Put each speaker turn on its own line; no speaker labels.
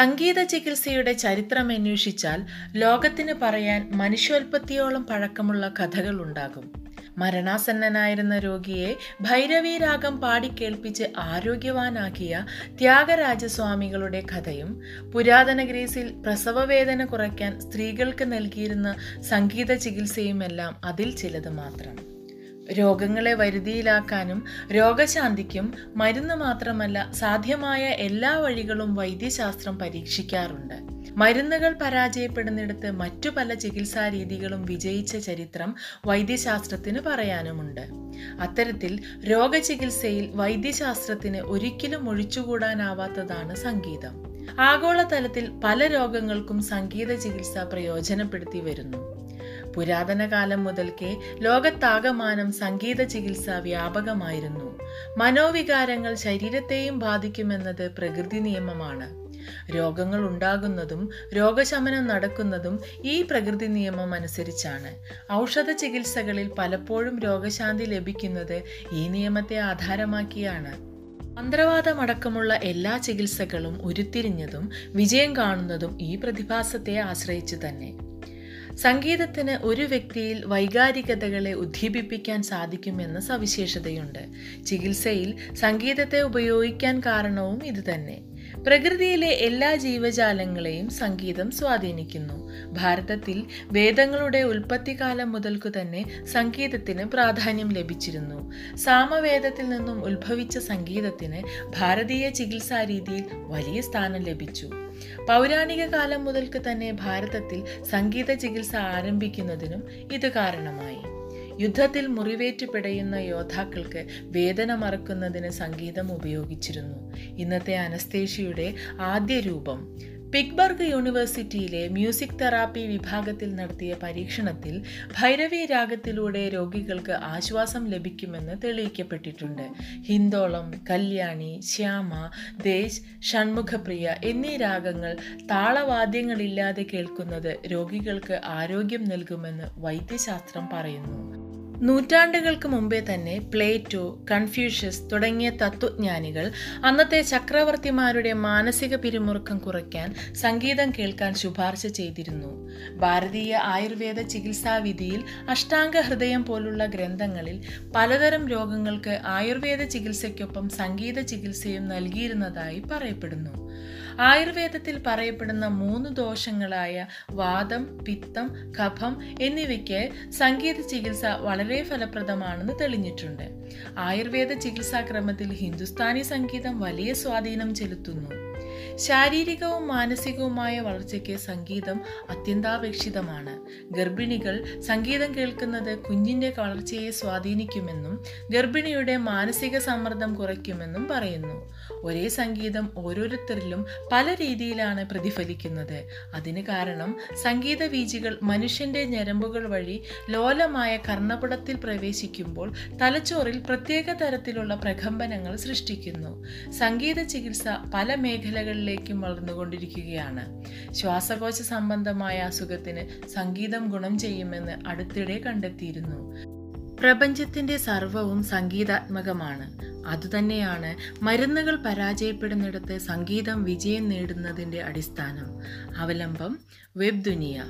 സംഗീത ചികിത്സയുടെ ചരിത്രം അന്വേഷിച്ചാൽ ലോകത്തിന് പറയാൻ മനുഷ്യോൽപ്പത്തിയോളം പഴക്കമുള്ള കഥകൾ ഉണ്ടാകും. മരണാസന്നനായിരുന്ന രോഗിയെ ഭൈരവീരാഗം പാടിക്കേൾപ്പിച്ച് ആരോഗ്യവാനാക്കിയ ത്യാഗരാജസ്വാമികളുടെ കഥയും പുരാതന ഗ്രീസിൽ പ്രസവവേദന കുറയ്ക്കാൻ സ്ത്രീകൾക്ക് നൽകിയിരുന്ന സംഗീത ചികിത്സയുമെല്ലാം അതിൽ ചിലത് മാത്രം. രോഗങ്ങളെ വരുതിയിലാക്കാനും രോഗശാന്തിക്കും മരുന്ന് മാത്രമല്ല സാധ്യമായ എല്ലാ വഴികളും വൈദ്യശാസ്ത്രം പരീക്ഷിക്കാറുണ്ട്. മരുന്നുകൾ പരാജയപ്പെടുന്നിടത്ത് മറ്റു പല ചികിത്സാ രീതികളും വിജയിച്ച ചരിത്രം വൈദ്യശാസ്ത്രത്തിന് പറയാനുമുണ്ട്. അത്തരത്തിൽ രോഗചികിത്സയിൽ വൈദ്യശാസ്ത്രത്തിന് ഒരിക്കലും ഒഴിച്ചുകൂടാനാവാത്തതാണ് സംഗീതം. ആഗോളതലത്തിൽ പല രോഗങ്ങൾക്കും സംഗീത ചികിത്സ പ്രയോജനപ്പെടുത്തി വരുന്നു. പുരാതന കാലം മുതൽക്കേ ലോകത്താകമാനം സംഗീത ചികിത്സ വ്യാപകമായിരുന്നു. മനോവികാരങ്ങൾ ശരീരത്തെയും ബാധിക്കുമെന്നത് പ്രകൃതി നിയമമാണ്. രോഗങ്ങൾ ഉണ്ടാകുന്നതും രോഗശമനം നടക്കുന്നതും ഈ പ്രകൃതി നിയമം അനുസരിച്ചാണ്. ഔഷധ ചികിത്സകളിൽ പലപ്പോഴും രോഗശാന്തി ലഭിക്കുന്നത് ഈ നിയമത്തെ ആധാരമാക്കിയാണ്. മന്ത്രവാദമടക്കമുള്ള എല്ലാ ചികിത്സകളും ഉരുത്തിരിഞ്ഞതും വിജയം കാണുന്നതും ഈ പ്രതിഭാസത്തെ ആശ്രയിച്ചു തന്നെ. സംഗീതത്തിന് ഒരു വ്യക്തിയിൽ വൈകാരികതകളെ ഉദ്ദീപിപ്പിക്കാൻ സാധിക്കുമെന്ന സവിശേഷതയുണ്ട്. ചികിത്സയിൽ സംഗീതത്തെ ഉപയോഗിക്കാൻ കാരണവും ഇതുതന്നെ. പ്രകൃതിയിലെ എല്ലാ ജീവജാലങ്ങളെയും സംഗീതം സ്വാധീനിക്കുന്നു. ഭാരതത്തിൽ വേദങ്ങളുടെ ഉൽപ്പത്തിക്കാലം മുതൽക്കു തന്നെ സംഗീതത്തിന് പ്രാധാന്യം ലഭിച്ചിരുന്നു. സാമവേദത്തിൽ നിന്നും ഉത്ഭവിച്ച സംഗീതത്തിന് ഭാരതീയ ചികിത്സാ രീതിയിൽ വലിയ സ്ഥാനം ലഭിച്ചു. പൗരാണിക കാലം മുതൽക്ക് തന്നെ ഭാരതത്തിൽ സംഗീത ചികിത്സ ആരംഭിക്കുന്നതിനും ഇത് കാരണമായി. യുദ്ധത്തിൽ മുറിവേറ്റ് പിടയുന്ന യോദ്ധാക്കൾക്ക് വേദന മറക്കുന്നതിന് സംഗീതം ഉപയോഗിച്ചിരുന്നു. ഇന്നത്തെ അനസ്തേഷ്യയുടെ ആദ്യ രൂപം. പിഗ്ബർഗ് യൂണിവേഴ്സിറ്റിയിലെ മ്യൂസിക് തെറാപ്പി വിഭാഗത്തിൽ നടത്തിയ പരീക്ഷണത്തിൽ ഭൈരവി രാഗത്തിലൂടെ രോഗികൾക്ക് ആശ്വാസം ലഭിക്കുമെന്ന് തെളിയിക്കപ്പെട്ടിട്ടുണ്ട്. ഹിന്ദോളം കല്യാണി ശ്യാമ ദേശ് ഷൺമുഖപ്രിയ എന്നീ രാഗങ്ങൾ താളവാദ്യങ്ങളില്ലാതെ കേൾക്കുന്നത് രോഗികൾക്ക് ആരോഗ്യം നൽകുമെന്ന് വൈദ്യശാസ്ത്രം പറയുന്നു. നൂറ്റാണ്ടുകൾക്ക് മുമ്പേ തന്നെ പ്ലേറ്റോ കൺഫ്യൂഷ്യസ് തുടങ്ങിയ തത്വജ്ഞാനികൾ അന്നത്തെ ചക്രവർത്തിമാരുടെ മാനസിക പിരിമുറുക്കം കുറയ്ക്കാൻ സംഗീതം കേൾക്കാൻ ശുപാർശ ചെയ്തിരുന്നു. ഭാരതീയ ആയുർവേദ ചികിത്സാവിധിയിൽ അഷ്ടാംഗ ഹൃദയം പോലുള്ള ഗ്രന്ഥങ്ങളിൽ പലതരം രോഗങ്ങൾക്ക് ആയുർവേദ ചികിത്സയ്ക്കൊപ്പം സംഗീത ചികിത്സയും നൽകിയിരുന്നതായി പറയപ്പെടുന്നു. ആയുർവേദത്തിൽ പറയപ്പെടുന്ന മൂന്ന് ദോഷങ്ങളായ വാദം പിത്തം കഫം എന്നിവയ്ക്ക് സംഗീത ചികിത്സ വളരെ ഫലപ്രദമാണെന്ന് തെളിഞ്ഞിട്ടുണ്ട്. ആയുർവേദ ചികിത്സാക്രമത്തിൽ ഹിന്ദുസ്ഥാനി സംഗീതം വലിയ സ്വാധീനം ചെലുത്തുന്നു. ശാരീരികവും മാനസികവുമായ വളർച്ചയ്ക്ക് സംഗീതം അത്യന്താപേക്ഷിതമാണ്. ഗർഭിണികൾ സംഗീതം കേൾക്കുന്നത് കുഞ്ഞിന്റെ വളർച്ചയെ സ്വാധീനിക്കുമെന്നും ഗർഭിണിയുടെ മാനസിക സമ്മർദ്ദം കുറയ്ക്കുമെന്നും പറയുന്നു. ഒരേ സംഗീതം ഓരോരുത്തരിലും പല രീതിയിലാണ് പ്രതിഫലിക്കുന്നത്. അതിന് കാരണം സംഗീത വീജികൾ മനുഷ്യന്റെ ഞരമ്പുകൾ വഴി ലോലമായ കർണപടത്തിൽ പ്രവേശിക്കുമ്പോൾ തലച്ചോറിൽ പ്രത്യേക തരത്തിലുള്ള പ്രകമ്പനങ്ങൾ സൃഷ്ടിക്കുന്നു. സംഗീത ചികിത്സ പല മേഖലകളിലേക്കും വളർന്നുകൊണ്ടിരിക്കുകയാണ്. ശ്വാസകോശ സംബന്ധമായ അസുഖത്തിന് സംഗീതം ഗുണം ചെയ്യുമെന്ന് അടുത്തിടെ കണ്ടെത്തിയിരുന്നു. പ്രപഞ്ചത്തിന്റെ സർവവും സംഗീതാത്മകമാണ്. അതുതന്നെയാണ് മരുന്നുകൾ പരാജയപ്പെടുന്നിടത്ത് സംഗീതം വിജയം നേടുന്നതിന്റെ അടിസ്ഥാനം. അവലംബം വെബ് ദുനിയ.